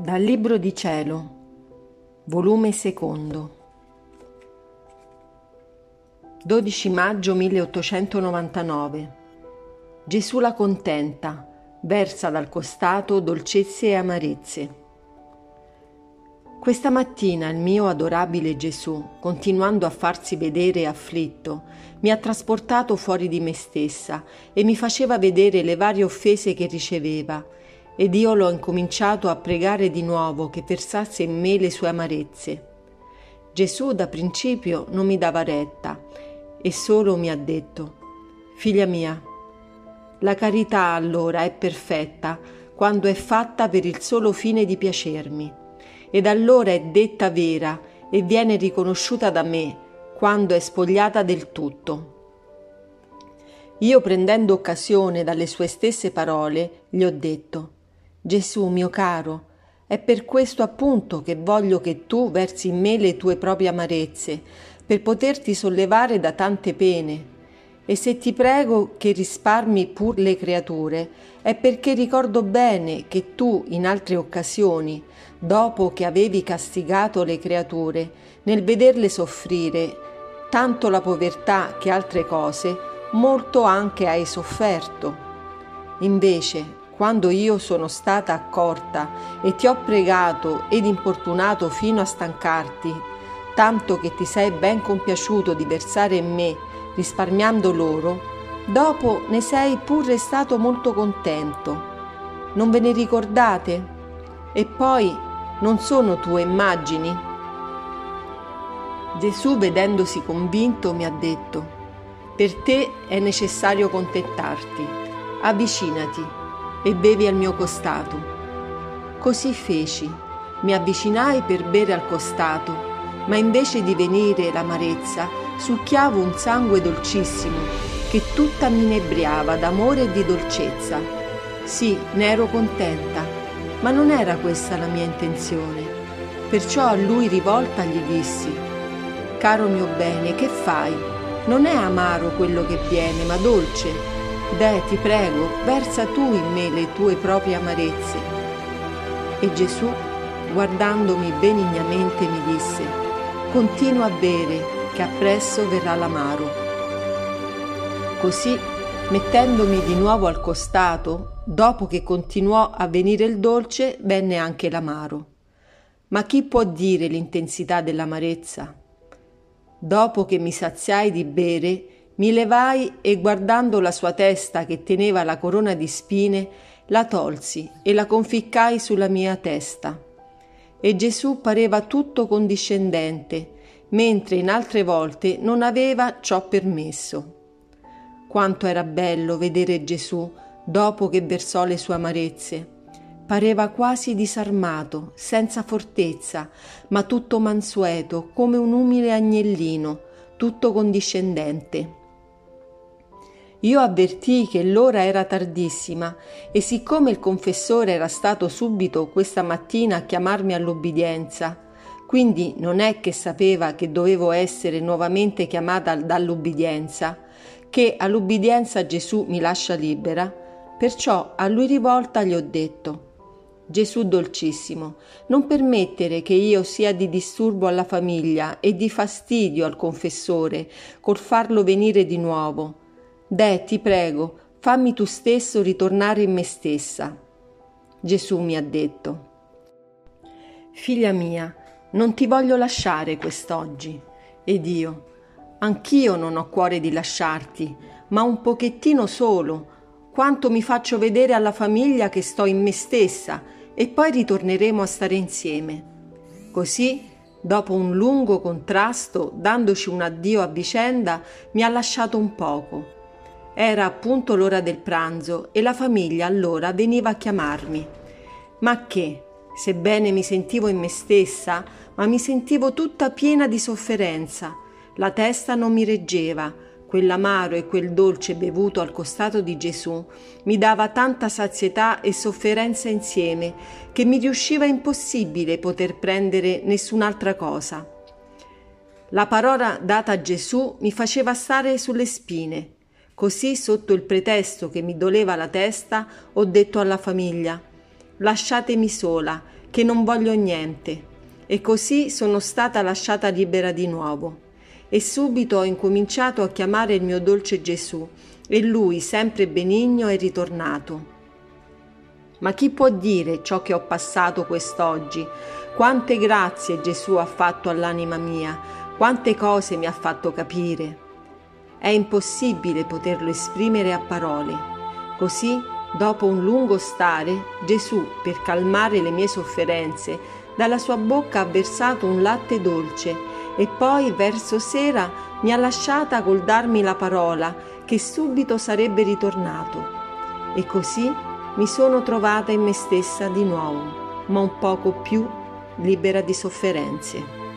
Dal Libro di Cielo, volume secondo, 12 maggio 1899. Gesù la contenta, versa dal costato dolcezze e amarezze. Questa mattina il mio adorabile Gesù, continuando a farsi vedere afflitto, mi ha trasportato fuori di me stessa e mi faceva vedere le varie offese che riceveva ed io l'ho incominciato a pregare di nuovo che versasse in me le sue amarezze. Gesù da principio non mi dava retta e solo mi ha detto, Figlia mia, la carità allora è perfetta quando è fatta per il solo fine di piacermi, ed allora è detta vera e viene riconosciuta da me quando è spogliata del tutto. Io prendendo occasione dalle sue stesse parole, gli ho detto, Gesù mio caro, è per questo appunto che voglio che tu versi in me le tue proprie amarezze, per poterti sollevare da tante pene. E se ti prego che risparmi pur le creature, è perché ricordo bene che tu in altre occasioni, dopo che avevi castigato le creature, nel vederle soffrire, tanto la povertà che altre cose, molto anche hai sofferto. Invece, quando io sono stata accorta e ti ho pregato ed importunato fino a stancarti, tanto che ti sei ben compiaciuto di versare in me, risparmiando loro, dopo ne sei pur restato molto contento. Non ve ne ricordate? E poi non sono tue immagini? Gesù, vedendosi convinto, mi ha detto, per te è necessario contentarti, avvicinati e bevi al mio costato. Così feci, mi avvicinai per bere al costato, ma invece di venire l'amarezza, succhiavo un sangue dolcissimo che tutta mi inebriava d'amore e di dolcezza. Sì, ne ero contenta, ma non era questa la mia intenzione. Perciò a lui rivolta gli dissi, Caro mio bene, che fai? Non è amaro quello che viene, ma dolce Deh, ti prego, versa tu in me le tue proprie amarezze. E Gesù, guardandomi benignamente, mi disse, continua a bere, che appresso verrà l'amaro. Così, mettendomi di nuovo al costato, dopo che continuò a venire il dolce, venne anche l'amaro. Ma chi può dire l'intensità dell'amarezza? Dopo che mi saziai di bere, mi levai e guardando la sua testa che teneva la corona di spine, la tolsi e la conficcai sulla mia testa. E Gesù pareva tutto condiscendente, mentre in altre volte non aveva ciò permesso. Quanto era bello vedere Gesù dopo che versò le sue amarezze. Pareva quasi disarmato, senza fortezza, ma tutto mansueto, come un umile agnellino, tutto condiscendente. Io avvertii che l'ora era tardissima e siccome il confessore era stato subito questa mattina a chiamarmi all'obbedienza, quindi non è che sapeva che dovevo essere nuovamente chiamata dall'obbedienza, che all'obbedienza Gesù mi lascia libera, perciò a lui rivolta gli ho detto Gesù dolcissimo, non permettere che io sia di disturbo alla famiglia e di fastidio al confessore col farlo venire di nuovo Deh, ti prego, fammi tu stesso ritornare in me stessa. Gesù mi ha detto, Figlia mia, non ti voglio lasciare quest'oggi. Ed io, anch'io non ho cuore di lasciarti, ma un pochettino solo, quanto mi faccio vedere alla famiglia che sto in me stessa e poi ritorneremo a stare insieme. Così, dopo un lungo contrasto, dandoci un addio a vicenda, mi ha lasciato un poco era appunto l'ora del pranzo e la famiglia allora veniva a chiamarmi. Ma che, sebbene mi sentivo in me stessa, ma mi sentivo tutta piena di sofferenza. La testa non mi reggeva, quell'amaro e quel dolce bevuto al costato di Gesù mi dava tanta sazietà e sofferenza insieme che mi riusciva impossibile poter prendere nessun'altra cosa. La parola data a Gesù mi faceva stare sulle spine Così, sotto il pretesto che mi doleva la testa, ho detto alla famiglia Lasciatemi sola che non voglio niente. E così sono stata lasciata libera di nuovo. E subito ho incominciato a chiamare il mio dolce Gesù, e lui, sempre benigno, è ritornato. Ma chi può dire ciò che ho passato quest'oggi? Quante grazie Gesù ha fatto all'anima mia, quante cose mi ha fatto capire. È impossibile poterlo esprimere a parole. Così, dopo un lungo stare, Gesù, per calmare le mie sofferenze, dalla sua bocca ha versato un latte dolce e poi, verso sera, mi ha lasciata col darmi la parola che subito sarebbe ritornato. E così mi sono trovata in me stessa di nuovo, ma un poco più libera di sofferenze.